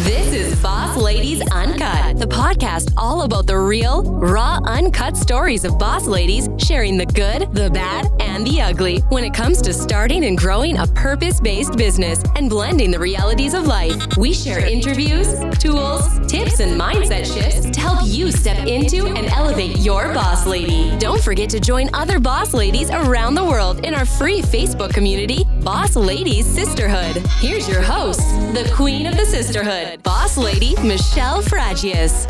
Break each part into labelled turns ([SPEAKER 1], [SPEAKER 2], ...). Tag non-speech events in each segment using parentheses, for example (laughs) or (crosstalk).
[SPEAKER 1] This is Boss Ladies Uncut, the podcast all about the real, raw, uncut stories of boss ladies sharing the good, the bad, and the ugly when it comes to starting and growing a purpose based business and blending the realities of life. We share interviews, tools, tips, and mindset shifts to help you step into and elevate your boss lady. Don't forget to join other boss ladies around the world in our free Facebook community, Boss Ladies Sisterhood. Here's your host, the queen of the sisterhood, boss lady Michelle Fragius.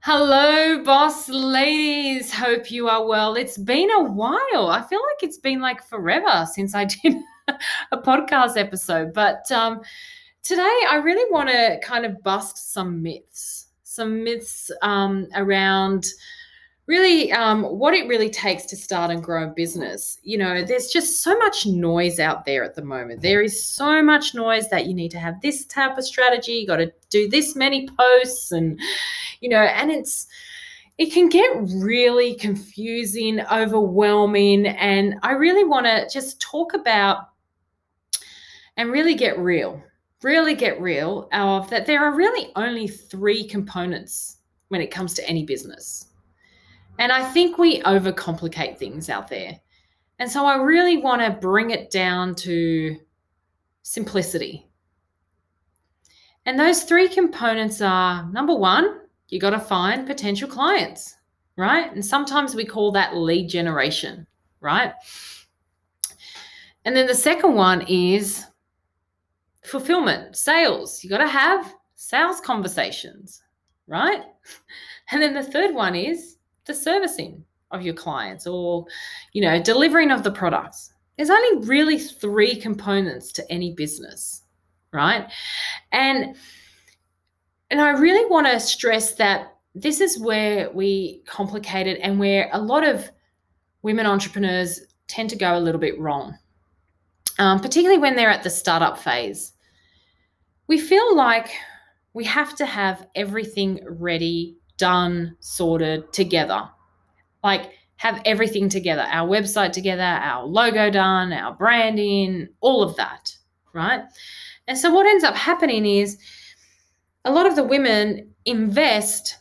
[SPEAKER 2] Hello, boss ladies. Hope you are well. It's been a while. I feel like it's been like forever since I (laughs) did a podcast episode. But um, today, I really want to kind of bust some myths, some myths um, around really um, what it really takes to start and grow a business. You know, there's just so much noise out there at the moment. There is so much noise that you need to have this type of strategy, you got to do this many posts, and, you know, and it's, it can get really confusing, overwhelming. And I really want to just talk about and really get real, really get real of that there are really only three components when it comes to any business and I think we overcomplicate things out there. And so I really want to bring it down to simplicity. And those three components are number one, you got to find potential clients, right? And sometimes we call that lead generation, right? And then the second one is fulfillment, sales. You got to have sales conversations, right? (laughs) And then the third one is the servicing of your clients or you know delivering of the products. There's only really three components to any business right? And and i really want to stress that this is where we complicate it and where a lot of women entrepreneurs tend to go a little bit wrong um, particularly when they're at the startup phase. We feel like we have to have everything ready done, sorted together. Like have everything together our website together, our logo done, our branding, all of that, right? And so what ends up happening is a lot of the women invest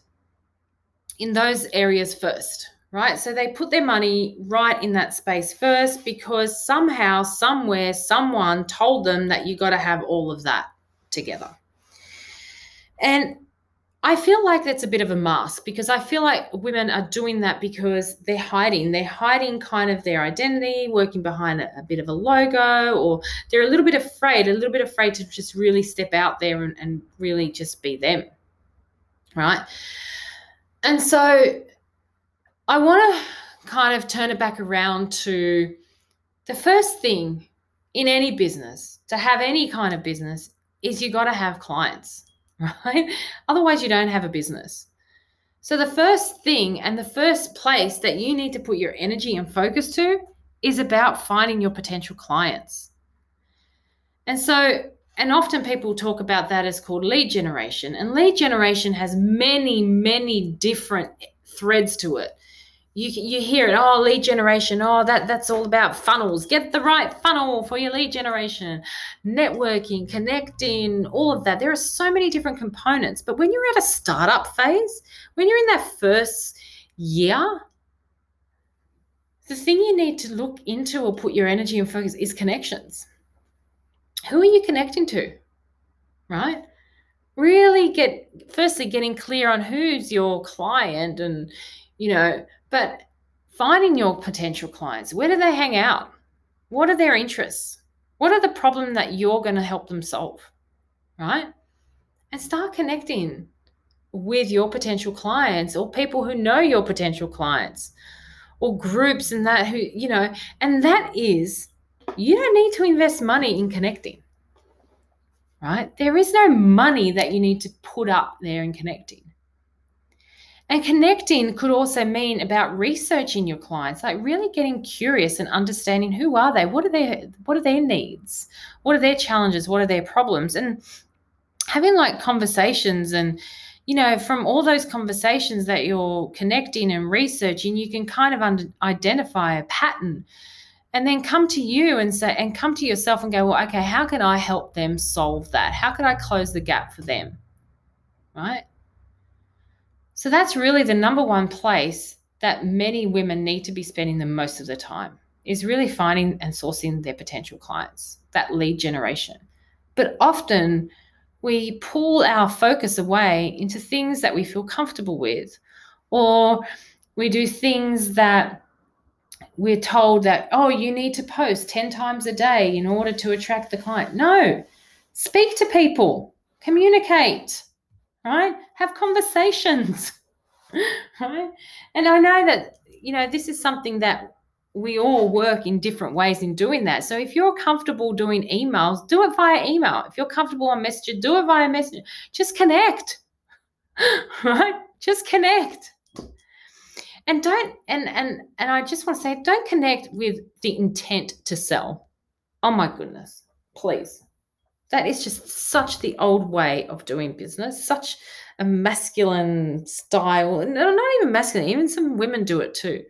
[SPEAKER 2] in those areas first, right? So they put their money right in that space first because somehow, somewhere, someone told them that you got to have all of that together. And I feel like that's a bit of a mask because I feel like women are doing that because they're hiding. They're hiding kind of their identity, working behind a, a, bit of a logo, or they're a little bit afraid, a little bit afraid to just really step out there and, and really just be them. Right. And so I want to kind of turn it back around to the first thing in any business, to have any kind of business, is you got to have clients (laughs) right? Otherwise, you don't have a business. So, the first thing and the first place that you need to put your energy and focus to is about finding your potential clients. And so, and often people talk about that as called lead generation. And lead generation has many, many different threads to it you you hear it oh lead generation oh that that's all about funnels. Get the right funnel for your lead generation networking connecting all of that. There are so many different components but when you're at a startup phase when you're in that first year the thing you need to look into or put your energy and focus is connections. Who are you connecting to right? Really get firstly getting clear on who's your client and you know but finding your potential clients, where do they hang out? What are their interests? What are the problem that you're going to help them solve? Right? And start connecting with your potential clients or people who know your potential clients or groups and that who, you know, and that is you don't need to invest money in connecting. Right? There is no money that you need to put up there in connecting. And connecting could also mean about researching your clients, like really getting curious and understanding who are they? What are their what are their needs? What are their challenges? What are their problems? And having like conversations and you know, from all those conversations that you're connecting and researching, you can kind of un- identify a pattern and then come to you and say and come to yourself and go well okay how can i help them solve that how can i close the gap for them right so that's really the number one place that many women need to be spending the most of the time is really finding and sourcing their potential clients that lead generation. But often we pull our focus away into things that we feel comfortable with or we do things that we're told that, oh, you need to post 10 times a day in order to attract the client. No, speak to people, communicate, right? Have conversations, (laughs) right? And I know that, you know, this is something that we all work in different ways in doing that. So if you're comfortable doing emails, do it via email. If you're comfortable on Messenger, do it via Messenger. Just connect, (laughs) right? Just connect and don't and and and i just want to say don't connect with the intent to sell oh my goodness please that is just such the old way of doing business such a masculine style and not even masculine even some women do it too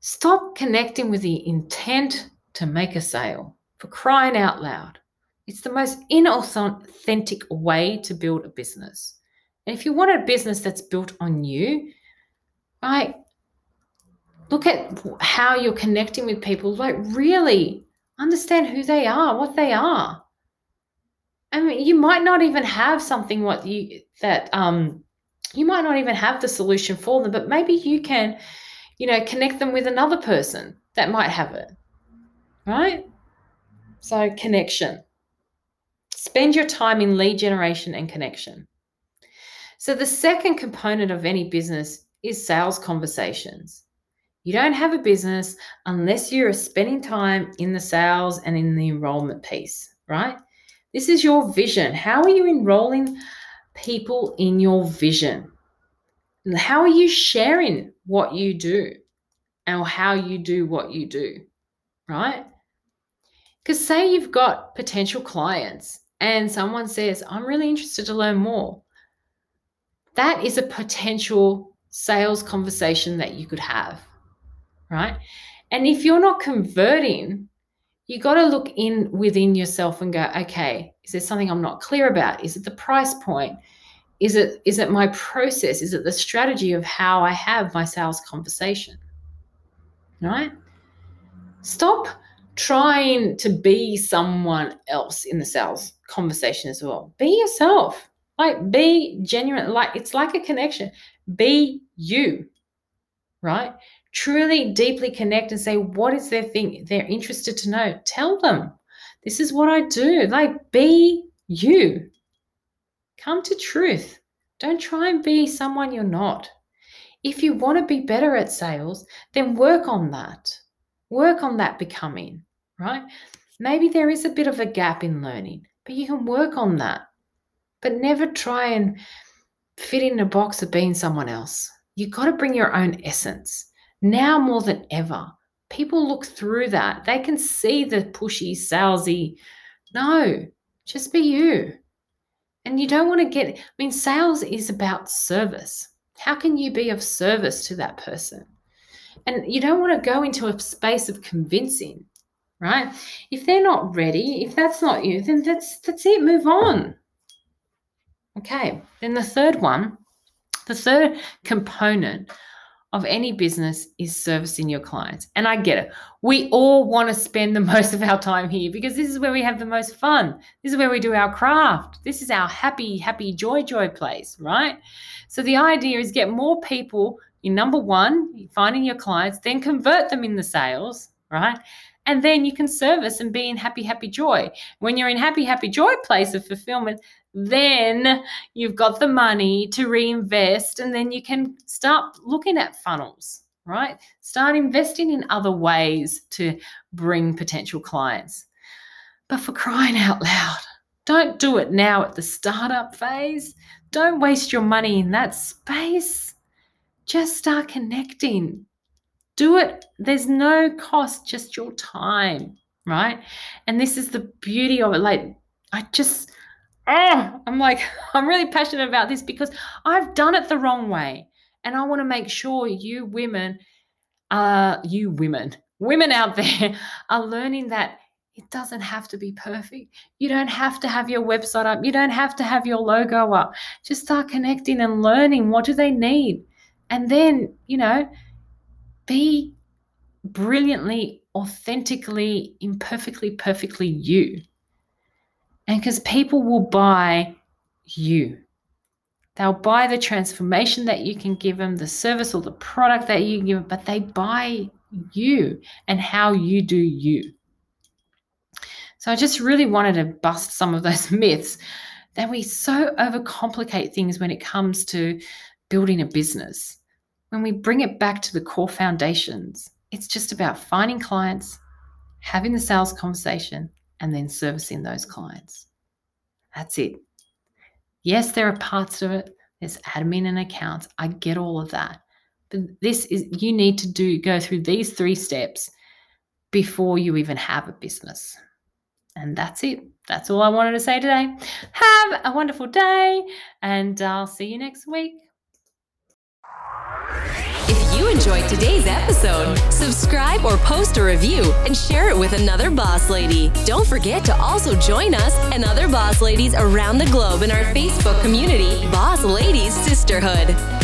[SPEAKER 2] stop connecting with the intent to make a sale for crying out loud it's the most inauthentic way to build a business and if you want a business that's built on you right? Look at how you're connecting with people. Like, really understand who they are, what they are. I mean, you might not even have something what you that um you might not even have the solution for them, but maybe you can, you know, connect them with another person that might have it. Right? So, connection. Spend your time in lead generation and connection. So, the second component of any business is sales conversations. You don't have a business unless you're spending time in the sales and in the enrollment piece, right? This is your vision. How are you enrolling people in your vision? How are you sharing what you do and how you do what you do, right? Because say you've got potential clients and someone says, I'm really interested to learn more. That is a potential sales conversation that you could have, right? And if you're not converting, you got to look in within yourself and go, okay, is there something I'm not clear about? Is it the price point? Is it is it my process? Is it the strategy of how I have my sales conversation? Right? Stop trying to be someone else in the sales conversation as well. Be yourself. Like be genuine. Like it's like a connection. Be you, right? Truly, deeply connect and say, what is their thing they're interested to know? Tell them, this is what I do. Like, be you. Come to truth. Don't try and be someone you're not. If you want to be better at sales, then work on that. Work on that becoming, right? Maybe there is a bit of a gap in learning, but you can work on that. But never try and fit in a box of being someone else. you've got to bring your own essence. Now more than ever, people look through that. They can see the pushy, salesy. No, just be you. And you don't want to get, I mean, sales is about service. How can you be of service to that person? And you don't want to go into a space of convincing, right? If they're not ready, if that's not you, then that's that's it. Move on. Okay, then the third one, the third component of any business is servicing your clients. And I get it. We all want to spend the (laughs) most of our time here because this is where we have the most fun. This is where we do our craft. This is our happy, happy, joy, joy place, right? So the idea is get more people in number one, finding your clients, then convert them in the sales, right? And then you can service and be in happy, happy joy. When you're in happy, happy joy place of fulfillment, then you've got the money to reinvest and then you can start looking at funnels right? Start investing in other ways to bring potential clients. But for crying out loud don't do it now at the startup phase. Don't waste your money in that space. Just start connecting do it there's no cost just your time right and this is the beauty of it like i just oh, I'm like, (laughs) I'm really passionate about this because I've done it the wrong way. And I want to make sure you women, uh, you women, (laughs) women out there (laughs) are learning that it doesn't have to be perfect. You don't have to have your website up. You don't have to have your logo up. Just start connecting and learning what do they need. And then, you know, be brilliantly, authentically, imperfectly, perfectly you. And because people will buy you. They'll buy the transformation that you can give them, the service or the product that you give them, but they buy you and how you do you. So I just really wanted to bust some of those (laughs) myths that we so overcomplicate things when it comes to building a business. When we bring it back to the core foundations, it's just about finding clients, having the sales conversation, and then servicing those clients. That's it. Yes, there are parts of it. There's admin and accounts. I get all of that. But this is you need to do go through these three steps before you even have a business. And that's it. That's all I wanted to say today. Have a wonderful day, and I'll see you next week.
[SPEAKER 1] If you enjoyed today's episode, subscribe or post a review and share it with another boss lady. Don't forget to also join us and other boss ladies around the globe in our Facebook community, Boss Ladies Sisterhood.